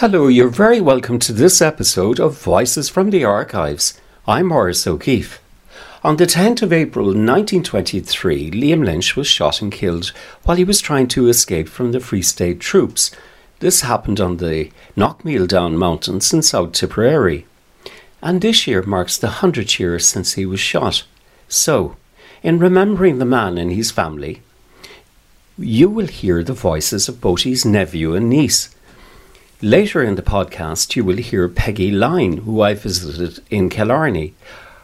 Hello, you're very welcome to this episode of Voices from the Archives. I'm Horace O'Keefe. On the 10th of April 1923, Liam Lynch was shot and killed while he was trying to escape from the Free State troops. This happened on the Knockmealdown Mountains in South Tipperary. And this year marks the 100th year since he was shot. So, in remembering the man and his family, you will hear the voices of his nephew and niece. Later in the podcast, you will hear Peggy Line, who I visited in Killarney.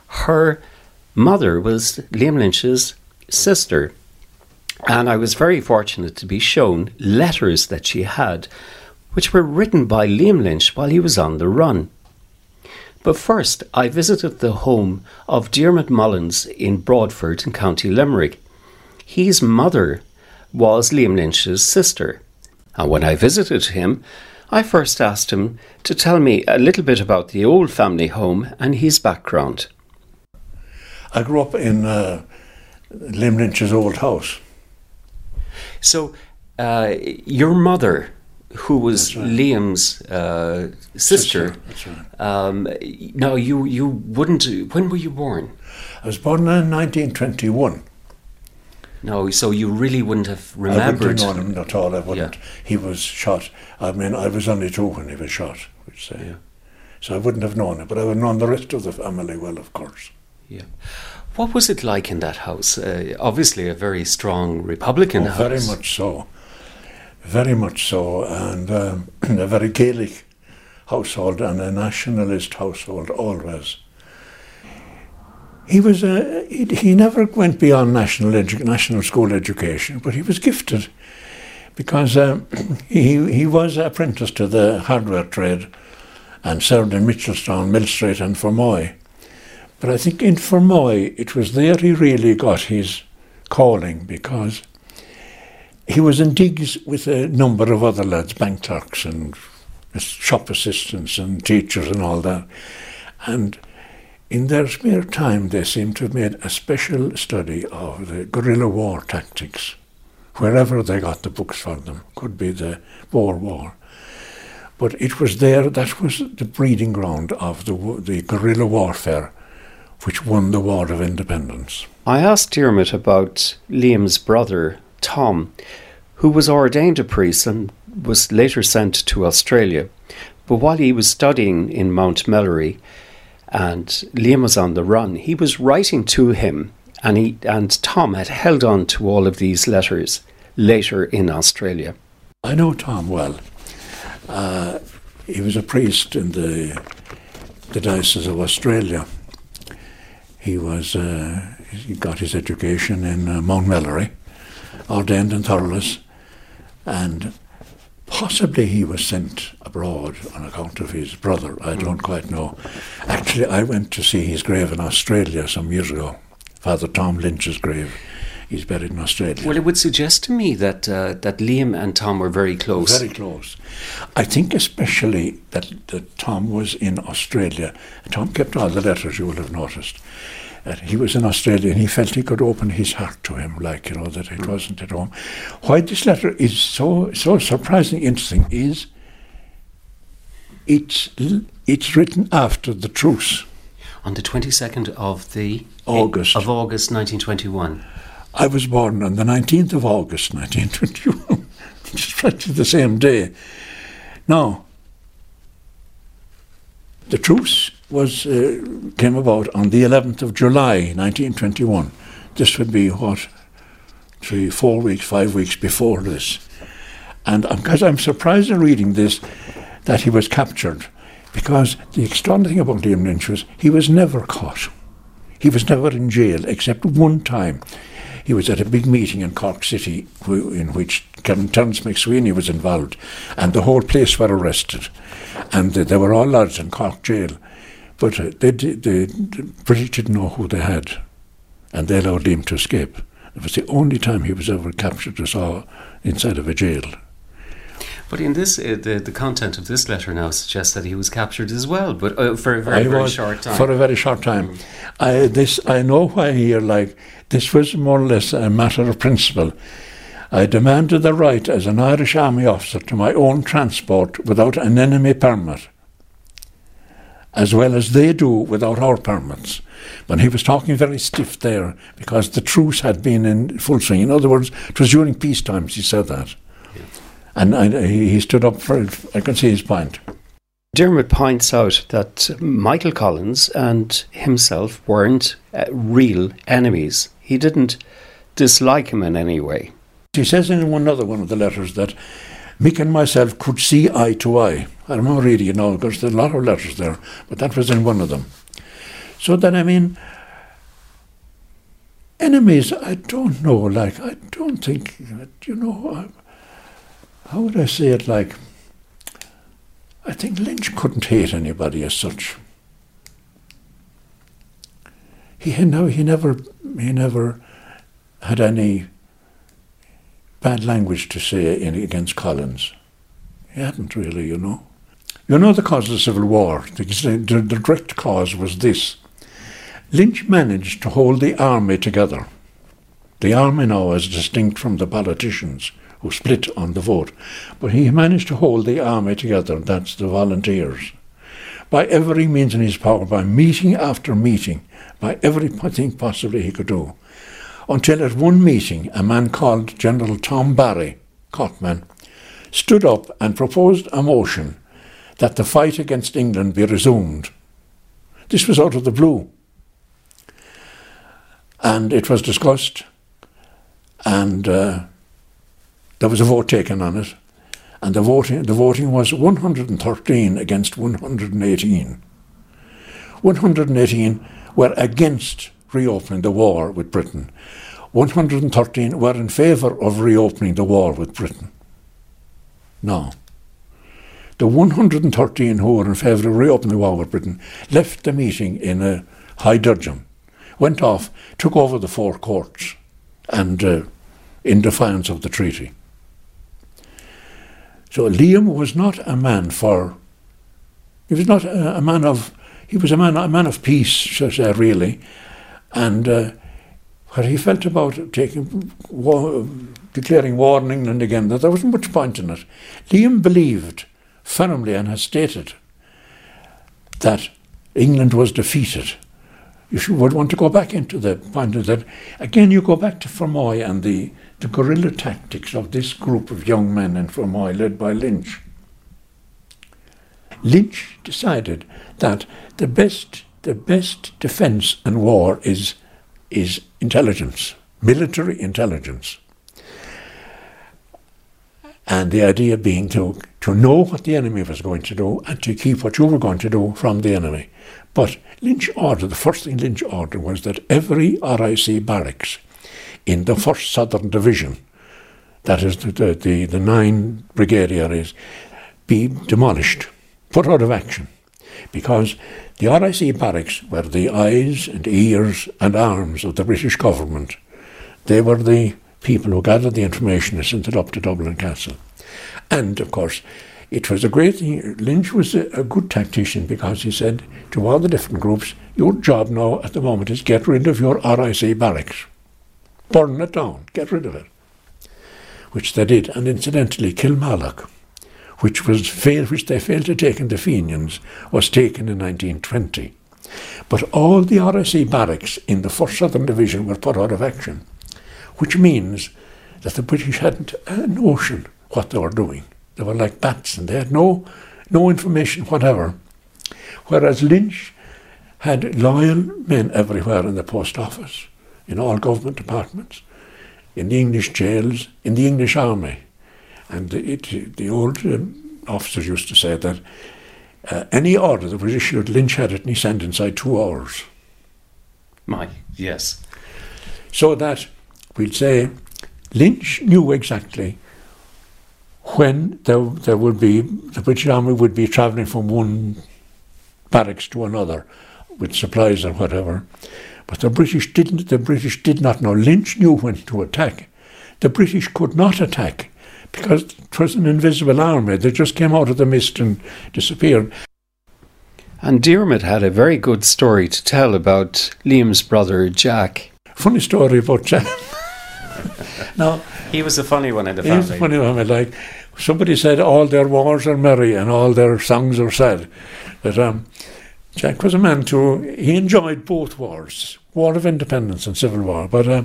Her mother was Liam Lynch's sister, and I was very fortunate to be shown letters that she had, which were written by Liam Lynch while he was on the run. But first, I visited the home of Dermot Mullins in Broadford in County Limerick. His mother was Liam Lynch's sister, and when I visited him, I first asked him to tell me a little bit about the old family home and his background. I grew up in uh, Liam Lynch's old house. So, uh, your mother, who was right. Liam's uh, sister, That's right. um, now you you wouldn't. When were you born? I was born in 1921. No, so you really wouldn't have remembered. I wouldn't known him at all. I wouldn't. Yeah. He was shot. I mean, I was only two when he was shot, we'd say. Yeah. So I wouldn't have known him, but I would have known the rest of the family well, of course. Yeah. What was it like in that house? Uh, obviously, a very strong Republican Oh, house. very much so. Very much so. And um, a very Gaelic household and a nationalist household always. He was a, he, he never went beyond national edu- national school education, but he was gifted because um, he he was apprenticed to the hardware trade and served in Mitchelstown, Mill Street, and Fermoy. But I think in Fermoy it was there he really got his calling because he was in digs with a number of other lads, bank clerks and shop assistants and teachers and all that. And in their spare time, they seem to have made a special study of the guerrilla war tactics, wherever they got the books for them. Could be the Boer War. But it was there, that was the breeding ground of the, the guerrilla warfare which won the War of Independence. I asked Dermot about Liam's brother, Tom, who was ordained a priest and was later sent to Australia. But while he was studying in Mount Melleray and Liam was on the run, he was writing to him, and, he, and Tom had held on to all of these letters later in Australia. I know Tom well. Uh, he was a priest in the the Diocese of Australia. He was uh, he got his education in uh, Mount Melleray, ordained in Thurles, and possibly he was sent abroad on account of his brother. I don't quite know. Actually, I went to see his grave in Australia some years ago. Father Tom Lynch's grave. He's buried in Australia. Well, it would suggest to me that, uh, that Liam and Tom were very close. Very close. I think especially that, that Tom was in Australia. Tom kept all the letters you will have noticed. That he was in Australia and he felt he could open his heart to him, like, you know, that it wasn't at home. Why this letter is so so surprisingly interesting is it's it's written after the truce. On the 22nd of the August. of August 1921. I was born on the 19th of August 1921. just practically the same day. Now, the truce was uh, came about on the 11th of July 1921. This would be what three, four weeks, five weeks before this, and because I'm surprised in reading this that he was captured, because the extraordinary thing about Liam Lynch was he was never caught. He was never in jail except one time. He was at a big meeting in Cork City in which Kevin Terence MacSwiney was involved, and the whole place were arrested. And they were all lads in Cork jail. But uh, they, they, the British didn't know who they had, and they allowed him to escape. It was the only time he was ever captured or saw inside of a jail. But in this, uh, the the content of this letter now suggests that he was captured as well, but uh, for a very, very short time. For a very short time. Mm. I, this I know why here. Like this was more or less a matter of principle. I demanded the right as an Irish Army officer to my own transport without an enemy permit, as well as they do without our permits. But he was talking very stiff there because the truce had been in full swing. In other words, it was during peace times he said that. And I, he stood up for it. I can see his point. Dermot points out that Michael Collins and himself weren't uh, real enemies. He didn't dislike him in any way. He says in one other one of the letters that Mick and myself could see eye to eye. I don't know you know, because there's a lot of letters there, but that was in one of them. So that, I mean, enemies, I don't know, like, I don't think, you know, how would I say it? Like, I think Lynch couldn't hate anybody as such. He no, he never, he never had any bad language to say in, against Collins. He hadn't really, you know. You know the cause of the Civil War. The, the, direct cause was this. Lynch managed to hold the army together. The army now, as distinct from the politicians, who split on the vote. But he managed to hold the army together, that's the volunteers, by every means in his power, by meeting after meeting, by everything possibly he could do. Until at one meeting, a man called General Tom Barry, Cotman, stood up and proposed a motion that the fight against England be resumed. This was out of the blue. And it was discussed, and uh, there was a vote taken on it, and the voting, the voting was 113 against 118. 118 were against reopening the war with Britain. 113 were in favour of reopening the war with Britain. Now, the 113 who were in favour of reopening the war with Britain left the meeting in a high dudgeon, went off, took over the four courts, and uh, in defiance of the treaty. So Liam was not a man for. He was not a, a man of. He was a man, a man of peace, should I say, really, and uh, what he felt about taking war, declaring war on England again, that there wasn't much point in it. Liam believed firmly and has stated that England was defeated. If You would want to go back into the point of that. Again, you go back to Fermoy and the the guerrilla tactics of this group of young men in Fermoy led by Lynch. Lynch decided that the best the best defense in war is is intelligence, military intelligence. And the idea being to, to know what the enemy was going to do and to keep what you were going to do from the enemy. But Lynch ordered, the first thing Lynch ordered was that every RIC barracks in the 1st Southern Division, that is the, the, the, the nine brigade areas, be demolished, put out of action. Because the RIC barracks were the eyes and ears and arms of the British government. They were the people who gathered the information and sent it up to Dublin Castle. And, of course, it was a great thing. Lynch was a, a, good tactician because he said to all the different groups, your job now at the moment is get rid of your RIC barracks burn it down, get rid of it. Which they did, and incidentally, Kilmallock, which was failed, which they failed to take in the Fenians, was taken in 1920. But all the RIC barracks in the 1st Southern Division were put out of action, which means that the British hadn't a notion what they were doing. They were like bats and they had no, no information whatever. Whereas Lynch had loyal men everywhere in the post office, in all government departments, in the English jails, in the English army. And it, the old um, officers used to say that uh, any order that was issued, Lynch had it and he sent inside two hours. My, yes. So that we'd say Lynch knew exactly when there, there would be, the British Army would be travelling from one barracks to another with supplies or whatever. But the British didn't, the British did not know. Lynch knew when to attack. The British could not attack because it was an invisible army. They just came out of the mist and disappeared. And Diarmid had a very good story to tell about Liam's brother Jack. Funny story about Jack. now he was a funny one in the family. He was funny one. Like somebody said, all their wars are merry and all their songs are sad. But um, Jack was a man too. He enjoyed both wars, War of Independence and Civil War. But uh,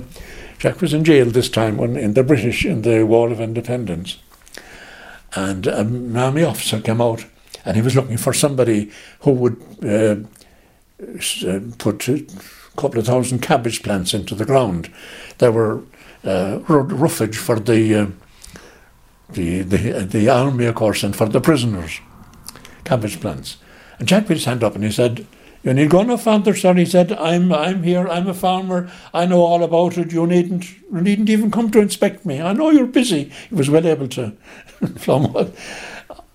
Jack was in jail this time when in the British in the War of Independence, and an army officer came out and he was looking for somebody who would uh, uh put a couple of thousand cabbage plants into the ground. There were uh, roughage for the, uh, the the the army, of course, and for the prisoners, cabbage plants. And Jack put his hand up and he said, you need go no further, sir. He said, I'm I'm here, I'm a farmer, I know all about it. You needn't you needn't even come to inspect me. I know you're busy. He was well able to flum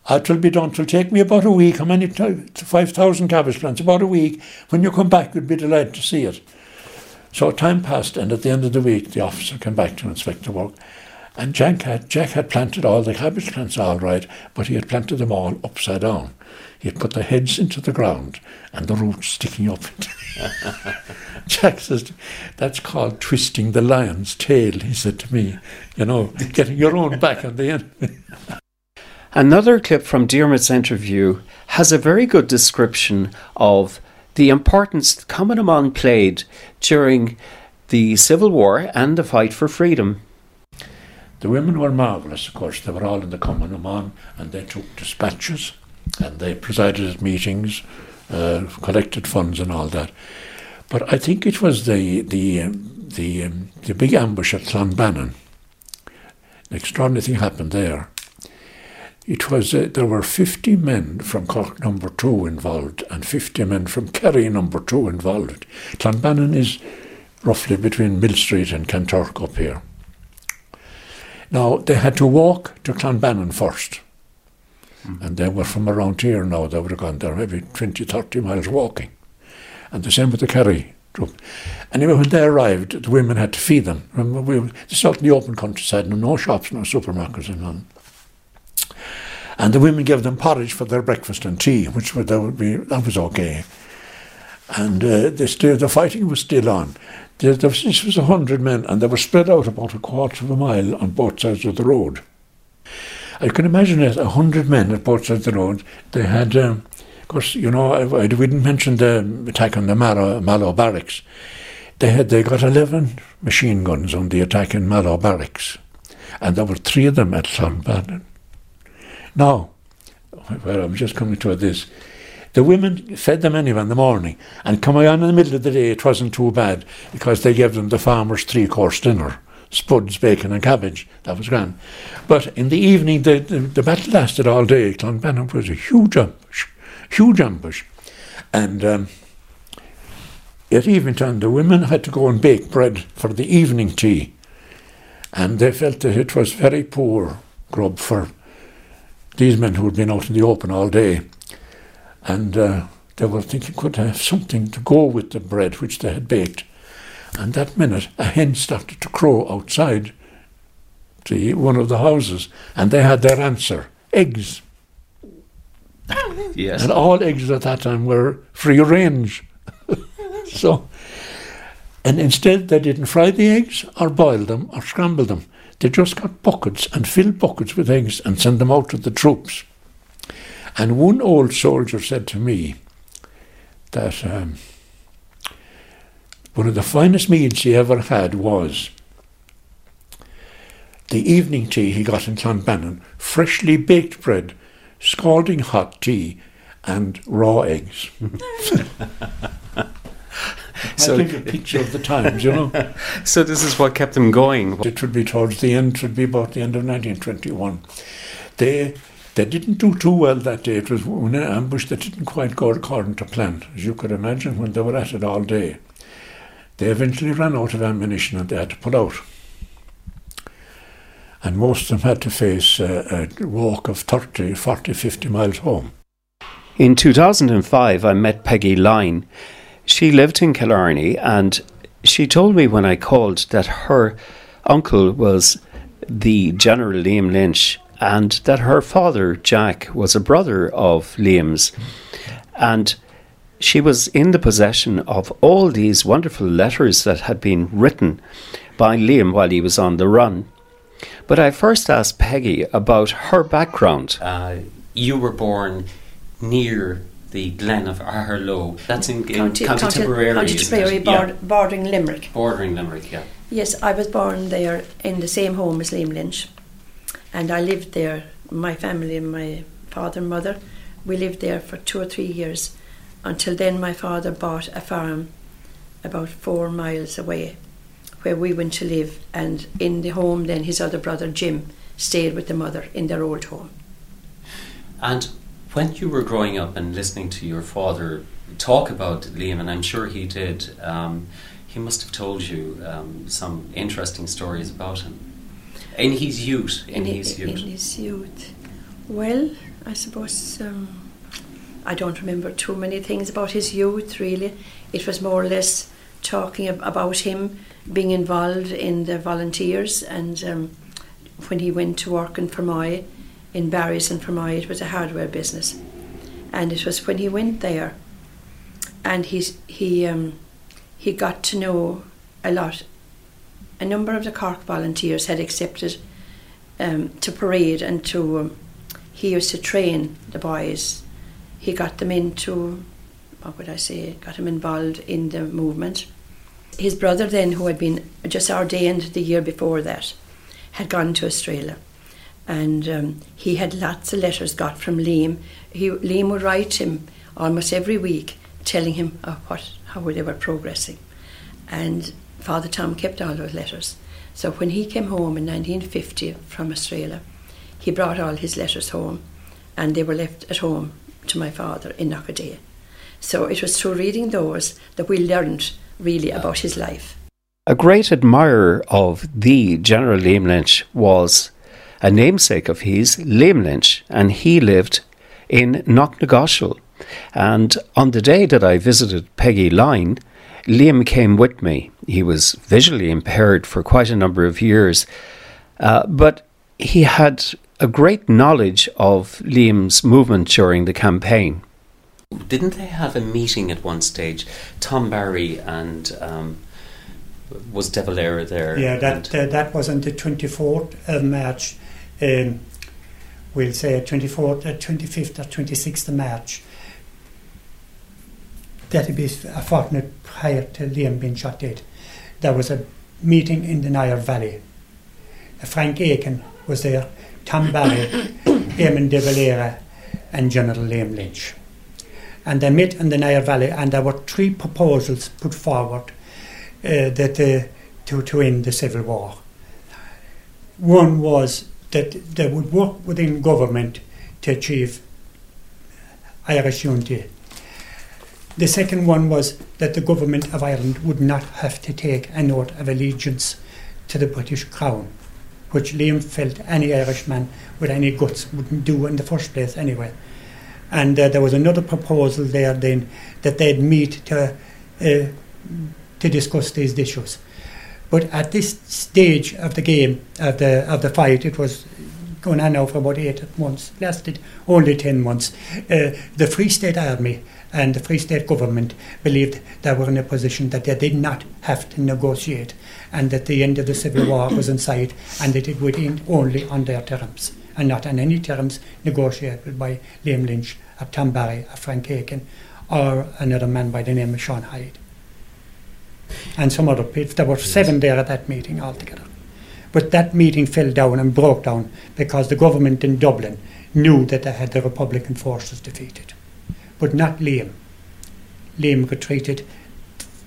it will be done. It will take me about a week. How many? Five thousand cabbage plants. About a week. When you come back, you'd be delighted to see it. So time passed, and at the end of the week, the officer came back to inspect the work. And Jack had, Jack had planted all the cabbage plants all right, but he had planted them all upside down. He had put the heads into the ground and the roots sticking up. Jack says, that's called twisting the lion's tail, he said to me. You know, getting your own back on the end. Another clip from Diarmaid's interview has a very good description of the importance Cumann played during the Civil War and the fight for freedom. The women were marvellous, of course. They were all in the Cumann and they took dispatches and they presided at meetings, uh, collected funds and all that. But I think it was the the um, the um, the big ambush at Clonbanin. An extraordinary thing happened there. It was uh, there were 50 men from Cork Number Two involved and 50 men from Kerry Number Two involved. Clonbanin is roughly between Mill Street and Kanturk up here. Now they had to walk to Clonbanin first Mm. And they were from around here now, they would have gone there maybe 20, 30 miles walking. And the same with the Kerry troop. Anyway, when they arrived, the women had to feed them. Remember, we, this out in the open countryside, no, no shops, no supermarkets, and none. And the women gave them porridge for their breakfast and tea, which would, that would be that was okay. And uh, this, the fighting was still on. There, there was, this was a hundred men, and they were spread out about a quarter of a mile on both sides of the road. I can imagine it, a hundred men at both sides of the road. They had, um, of course, you know, I, I didn't mention the attack on the Mallow, Mallow barracks. They had, they got 11 machine guns on the attack in Mallow barracks. And there were three of them at Clonbanin. Now, well, I'm just coming to this. The women fed them anyway in the morning, and coming on in the middle of the day, it wasn't too bad because they gave them the farmer's three course dinner spuds, bacon, and cabbage. That was grand. But in the evening, the, the, the battle lasted all day. Clonbanin was a huge ambush, huge ambush. And um, at evening time, the women had to go and bake bread for the evening tea. And they felt that it was very poor grub for these men who had been out in the open all day. And uh, they were thinking could have something to go with the bread which they had baked. And that minute, a hen started to crow outside the, one of the houses, and they had their answer eggs. Yes. And all eggs at that time were free range. so, and instead, they didn't fry the eggs or boil them or scramble them. They just got buckets and filled buckets with eggs and sent them out to the troops. And one old soldier said to me that. Um, one of the finest meals he ever had was the evening tea he got in Clonbanin, freshly baked bread, scalding hot tea, and raw eggs. So- I think a picture of the times, you know. So this is what kept them going. It would be towards the end, it would be about the end of 1921. They they didn't do too well that day. It was an ambush that didn't quite go according to plan, as you could imagine when they were at it all day. They eventually ran out of ammunition and they had to pull out. And most of them had to face uh, a walk of 30, 40, 50 miles home. In 2005, I met Peggy Line. She lived in Killarney and she told me when I called that her uncle was the General Liam Lynch and that her father, Jack, was a brother of Liam's. And she was in the possession of all these wonderful letters that had been written by Liam while he was on the run. But I first asked Peggy about her background. Uh, you were born near the Glen of Aherlow. That's in, in County, Tipperary. County isn't Tipperary, bord- Yeah. bordering Limerick. Bordering Limerick, yeah. Yes, I was born there in the same home as Liam Lynch, and I lived there. My family, and my father and mother, we lived there for two or three years. Until then, my father bought a farm about four miles away, where we went to live. And in the home, then his other brother Jim stayed with the mother in their old home. And when you were growing up and listening to your father talk about Liam, and I'm sure he did, um, he must have told you um, some interesting stories about him. In his youth, in, hi- his in his youth. Well, I suppose um, I don't remember too many things about his youth. Really, it was more or less talking ab- about him being involved in the volunteers, and um, when he went to work in Fermoy, in Barry's in Fermoy, it was a hardware business, and it was when he went there, and he's he um, he got to know a lot a number of the Cork volunteers had accepted um, to parade and to um, he used to train the boys. He got them into what would I say? Got him involved in the movement. His brother then, who had been just ordained the year before that, had gone to Australia, and um, he had lots of letters got from Liam. He, Liam would write him almost every week, telling him of what how they were progressing, and Father Tom kept all those letters. So when he came home in 1950 from Australia, he brought all his letters home, and they were left at home to my father in Knockadea. So it was through reading those that we learned really about his life. A great admirer of the General Liam Lynch was a namesake of his, Liam Lynch, and he lived in Knocknagoshel. And on the day that I visited Peggy Line, Liam came with me. He was visually impaired for quite a number of years, uh, but he had a great knowledge of Liam's movement during the campaign. Didn't they have a meeting at one stage? Tom Barry and um, was De Valera there? Yeah, that uh, that was on the 24th of March. Um, we'll say 24th, uh, 25th or 26th of March. That'd be a fortnight prior to Liam being shot dead. There was a meeting in the Nire Valley. Frank Aiken was there, Tom Barry, Eamon de Valera, and General Liam Lynch. And they met in the Nire Valley, and there were three proposals put forward uh, that uh, to to end the civil war. One was that they would work within government to achieve Irish unity. The second one was that the government of Ireland would not have to take an oath of allegiance to the British Crown, which Liam felt any Irishman with any guts wouldn't do in the first place anyway. And uh, there was another proposal there then that they'd meet to uh, to discuss these issues. But at this stage of the game, of the of the fight, it was going on now for about eight months, lasted only ten months. Uh, the Free State Army and the Free State government believed they were in a position that they did not have to negotiate, and that the end of the civil war was in sight, and that it would end only on their terms, and not on any terms negotiated by Liam Lynch, or Tom Barry, Frank Aiken, or another man by the name of Sean Hyde and some other people. There were seven there at that meeting altogether. But that meeting fell down and broke down because the government in Dublin knew that they had the Republican forces defeated. But not Liam. Liam retreated.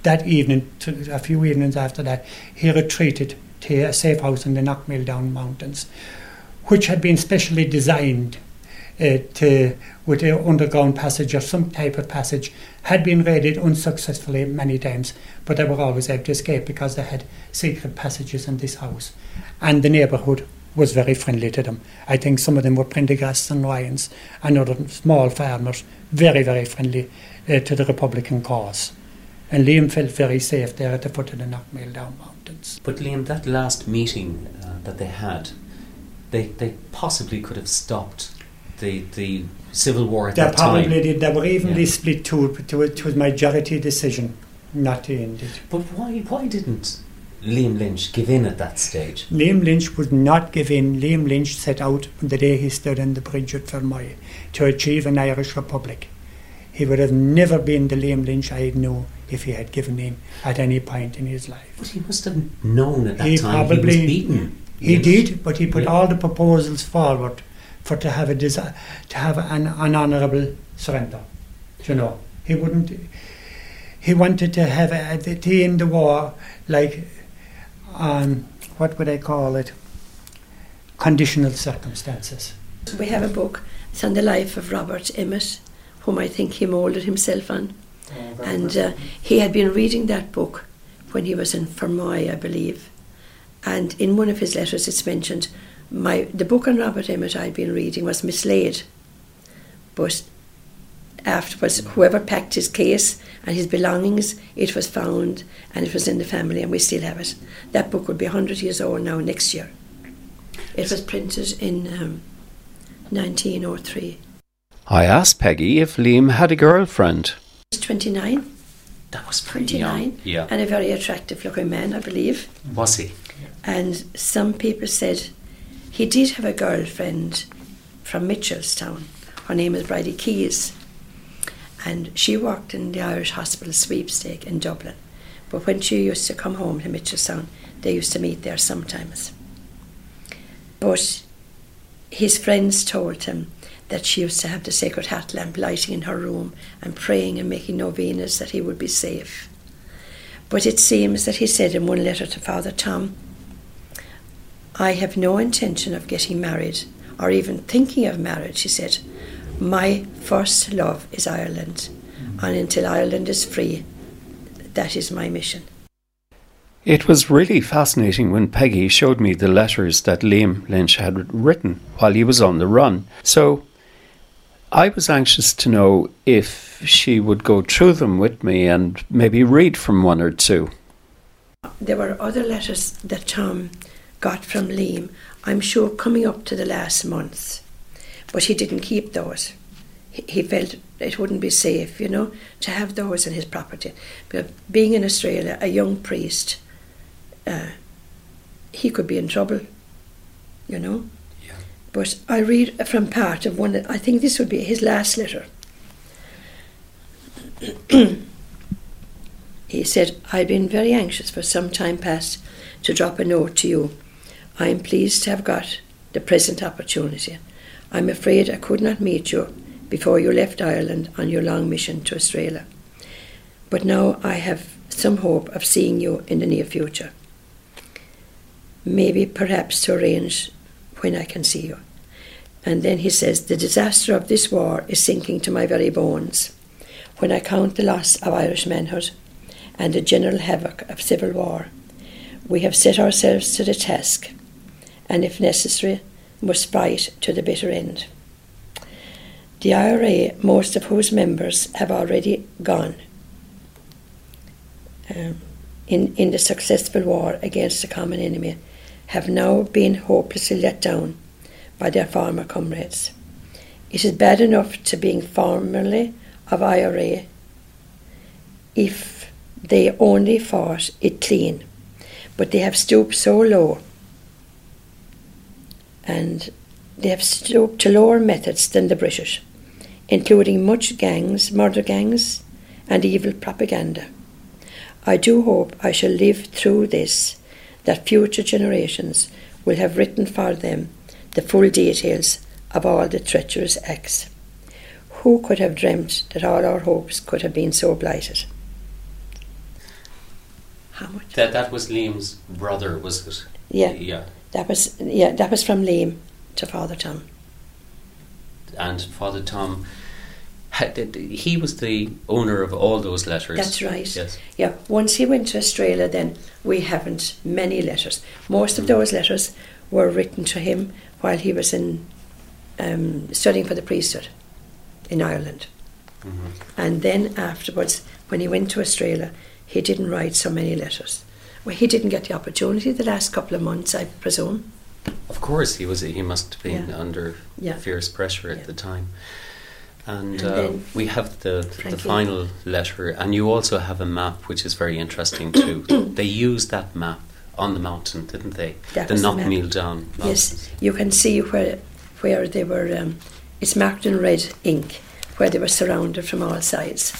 That evening, a few evenings after that, he retreated to a safe house in the Knockmealdown Mountains, which had been specially designed to, with an underground passage or some type of passage, had been raided unsuccessfully many times, but they were always able to escape because they had secret passages in this house. And the neighbourhood was very friendly to them. I think some of them were Prendergasts and Ryans and other small farmers, very, very friendly uh, to the Republican cause. And Liam felt very safe there at the foot of the Knockmealdown Mountains. But Liam, that last meeting uh, that they had, they, they possibly could have stopped the the civil war at they that probably time. did. They were evenly Yeah. split too. To it was majority decision not to end it. But why why didn't Liam Lynch give in at that stage? Liam Lynch would not give in. Liam Lynch set out on the day he stood on the bridge at Fermoy to achieve an Irish Republic. He would have never been the Liam Lynch I knew if he had given in at any point in his life. But he must have known at that He time he was beaten. He did, but he put Yeah. all the proposals forward for to have a desi- to have an, an honourable surrender. You know, he wouldn't. He wanted to have a, to end the war like, um, what would I call it? Conditional circumstances. We have a book. It's on the life of Robert Emmet, whom I think he moulded himself on. And uh, he had been reading that book when he was in Fermoy, I believe. And in one of his letters, it's mentioned my the book on Robert Emmet I'd been reading was mislaid, but afterwards, whoever packed his case and his belongings, it was found and it was in the family, and we still have it. That book would be 100 years old now next year. It was printed in um, 1903. I asked Peggy if Liam had a girlfriend. He's 29. That was pretty 29 young. Yeah. and a very attractive looking man, I believe. Was he? And some people said he did have a girlfriend from Mitchelstown. Her name was Bridie Keys. And she worked in the Irish Hospital sweepstake in Dublin. But when she used to come home to Mitchelstown, they used to meet there sometimes. But his friends told him that she used to have the sacred hat lamp lighting in her room and praying and making novenas that he would be safe. But it seems that he said in one letter to Father Tom, I have no intention of getting married or even thinking of marriage, she said. My first love is Ireland, and until Ireland is free, that is my mission. It was really fascinating when Peggy showed me the letters that Liam Lynch had written while he was on the run. So I was anxious to know if she would go through them with me and maybe read from one or two. There were other letters that Tom got from Liam, I'm sure coming up to the last month, but he didn't keep those. He, he felt it wouldn't be safe, you know, to have those in his property. But being in Australia, a young priest, uh, he could be in trouble, you know. Yeah. But I read from part of one, I think this would be his last letter. he said, I've been very anxious for some time past to drop a note to you. I am pleased to have got the present opportunity. I'm afraid I could not meet you before you left Ireland on your long mission to Australia. But now I have some hope of seeing you in the near future. Maybe perhaps to arrange when I can see you. And then he says, The disaster of this war is sinking to my very bones. When I count the loss of Irish manhood and the general havoc of civil war, we have set ourselves to the task, and if necessary, must fight to the bitter end. The IRA, most of whose members have already gone um, in, in the successful war against the common enemy, have now been hopelessly let down by their former comrades. It is bad enough to being formerly of IRA if they only fought it clean, but they have stooped so low and they have stooped to lower methods than the British, including much gangs, murder gangs, and evil propaganda. I do hope I shall live through this, that future generations will have written for them the full details of all the treacherous acts. Who could have dreamt that all our hopes could have been so blighted? How much? That that was Liam's brother, was it? Yeah. Yeah. That was yeah, that was from Liam to Father Tom. And Father Tom, he was the owner of all those letters. That's right. Yes. Yeah. Once he went to Australia, then we haven't many letters. Most of those letters were written to him while he was in um, studying for the priesthood in Ireland. Mhm. And then afterwards, when he went to Australia, he didn't write so many letters. Well, he didn't get the opportunity the last couple of months, I presume. Of course, he was. He must have been Yeah. under Yeah. fierce pressure at Yeah. the time. And, And uh, we have the the final letter, and you also have a map, which is very interesting too. they used that map on the mountain, didn't they? That the was the map. Knockmealdown. Yes, you can see where where they were. Um, it's marked in red ink, where they were surrounded from all sides.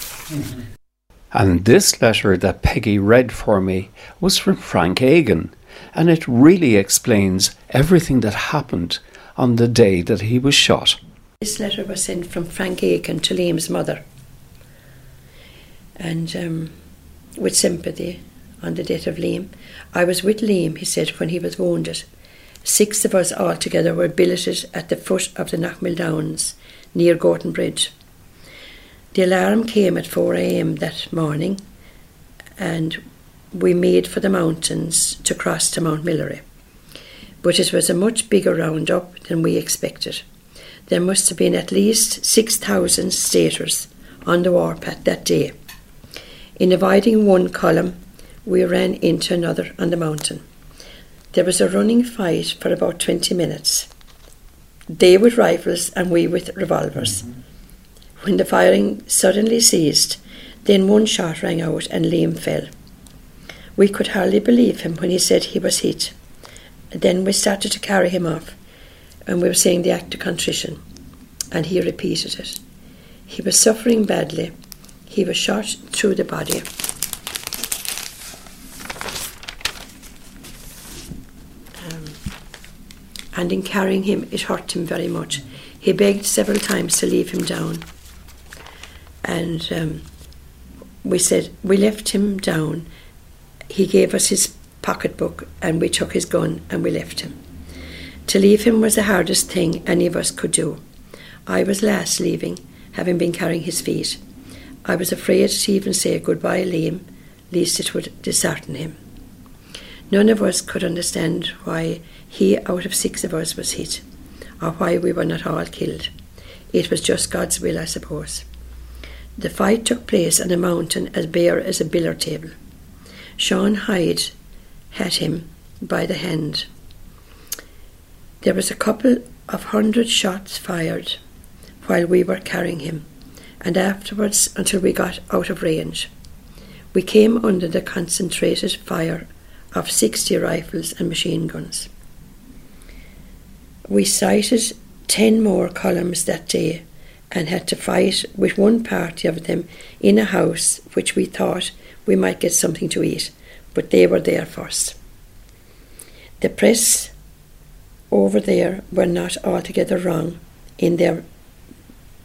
And this letter that Peggy read for me was from Frank Aiken, and it really explains everything that happened on the day that he was shot. This letter was sent from Frank Aiken to Liam's mother, and um, with sympathy on the death of Liam. I was with Liam, he said, when he was wounded. Six of us altogether were billeted at the foot of the Knockmealdowns near Goatenbridge. The alarm came at 4 a.m. that morning, and we made for the mountains to cross to Mount Melleray. But it was a much bigger roundup than we expected. There must have been at least 6,000 staters on the warpath that day. In avoiding one column, we ran into another on the mountain. There was a running fight for about 20 minutes. They with rifles and we with revolvers. Mm-hmm. When the firing suddenly ceased, then one shot rang out and Liam fell. We could hardly believe him when he said he was hit. Then we started to carry him off, and we were saying the act of contrition, and he repeated it. He was suffering badly. He was shot through the body. Um, and in carrying him, it hurt him very much. He begged several times to leave him down. And um, we said, we left him down. He gave us his pocketbook and we took his gun and we left him. To leave him was the hardest thing any of us could do. I was last leaving, having been carrying his feet. I was afraid to even say goodbye, Liam, lest it would dishearten him. None of us could understand why he out of six of us was hit, or why we were not all killed. It was just God's will, I suppose. The fight took place on a mountain as bare as a billiard table. Sean Hyde had him by the hand. There was a couple of hundred shots fired while we were carrying him, and afterwards until we got out of range. We came under the concentrated fire of 60 rifles and machine guns. We sighted 10 more columns that day and had to fight with one party of them in a house which we thought we might get something to eat, but they were there first. The press over there were not altogether wrong in their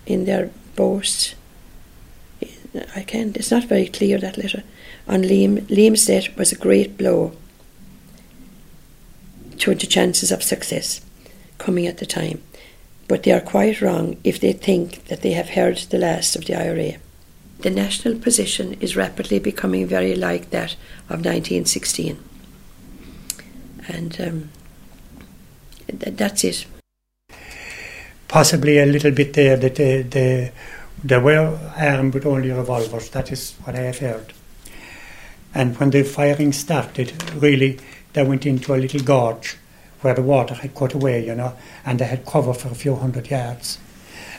in their boast. I can't. It's not very clear that letter. On Liam, Liam's death was a great blow to the chances of success coming at the time, but they are quite wrong if they think that they have heard the last of the IRA. The national position is rapidly becoming very like that of 1916, and um, th- that's it. Possibly a little bit there that they, they, they were armed with only revolvers. That is what I have heard. And when the firing started, really, they went into a little gorge where the water had cut away, you know, and they had cover for a few hundred yards.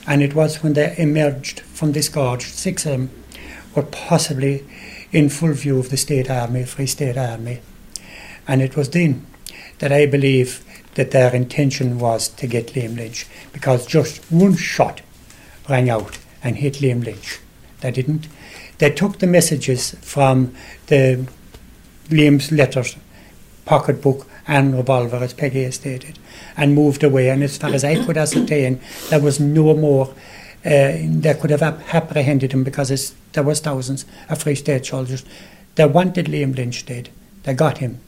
And it was when they emerged from this gorge, six of them were possibly in full view of the State Army, Free State Army. And it was then that I believe that their intention was to get Liam Lynch, because just one shot rang out and hit Liam Lynch. They didn't. They took the messages from the Liam's letters pocketbook and revolver, as Peggy has stated, and moved away. And as far as I could ascertain, there was no more. Uh, could have apprehended him because there was thousands of Free State soldiers. They wanted Liam Lynch dead. They got him.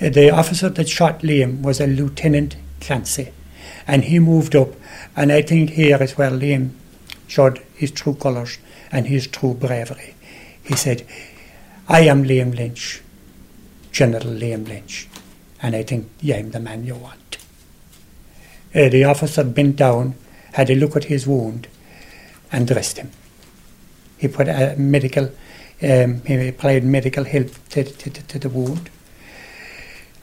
Uh, the officer that shot Liam was a Lieutenant Clancy, and he moved up. And I think here as well, Liam showed his true colours and his true bravery. He said, I am Liam Lynch, General Liam Lynch, and I think yeah, I'm the man you want. Uh, the officer bent down, had a look at his wound, and dressed him. He put a medical, um, he applied medical help to, to, to, the wound.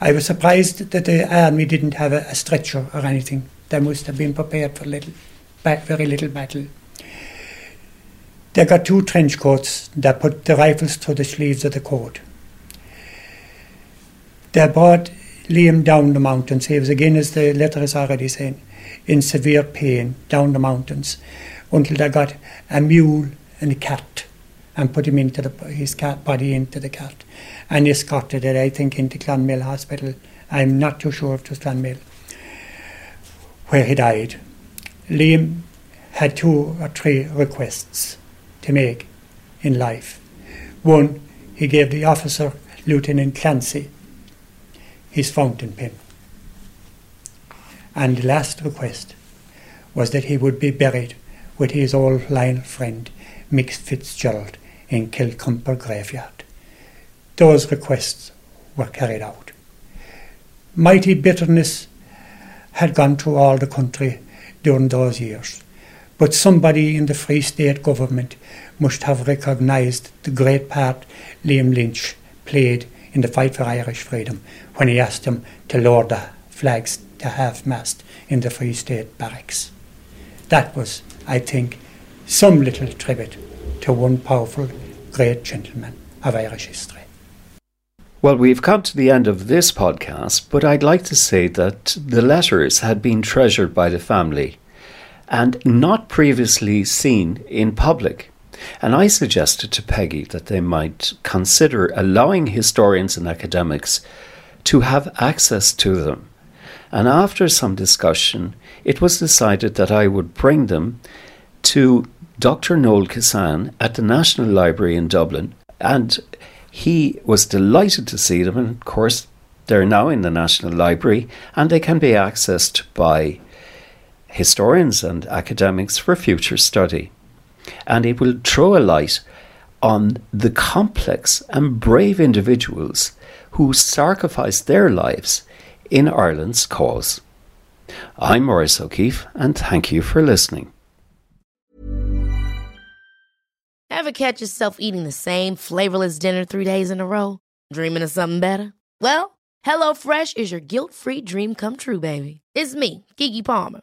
I was surprised that the army didn't have a, a stretcher or anything. They must have been prepared for little, very little battle. They got two trench coats They put the rifles through the sleeves of the coat. They brought Liam down the mountains. He was again, as the letter is already saying, in severe pain down the mountains until they got a mule and a cat and put him into the, his cat body into the cat and escorted it, I think, into Clonmel Hospital. I'm not too sure if it was Clonmel, where he died. Liam had two or three requests to make in life. One, he gave the officer, Lieutenant Clancy, his fountain pen. And the last request was that he would be buried with his old line friend, Mick Fitzgerald, in Kilcrumper graveyard. Those requests were carried out. Mighty bitterness had gone through all the country during those years. But somebody in the Free State government must have recognised the great part Liam Lynch played in the fight for Irish freedom when he asked them to lower the flags to half mast in the Free State barracks. That was, I think, some little tribute to one powerful, great gentleman of Irish history. Well, we've come to the end of this podcast, but I'd like to say that the letters had been treasured by the family and not previously seen in public. And I suggested to Peggy that they might consider allowing historians and academics to have access to them. And after some discussion, it was decided that I would bring them to Dr. Noel Kissane at the National Library in Dublin. And he was delighted to see them. And of course, they're now in the National Library and they can be accessed by historians and academics for future study. And it will throw a light on the complex and brave individuals who sacrificed their lives in Ireland's cause. I'm Maurice O'Keefe, and thank you for listening. Ever catch yourself eating the same flavorless dinner three days in a row? Dreaming of something better? Well, HelloFresh is your guilt free dream come true, baby. It's me, Keke Palmer.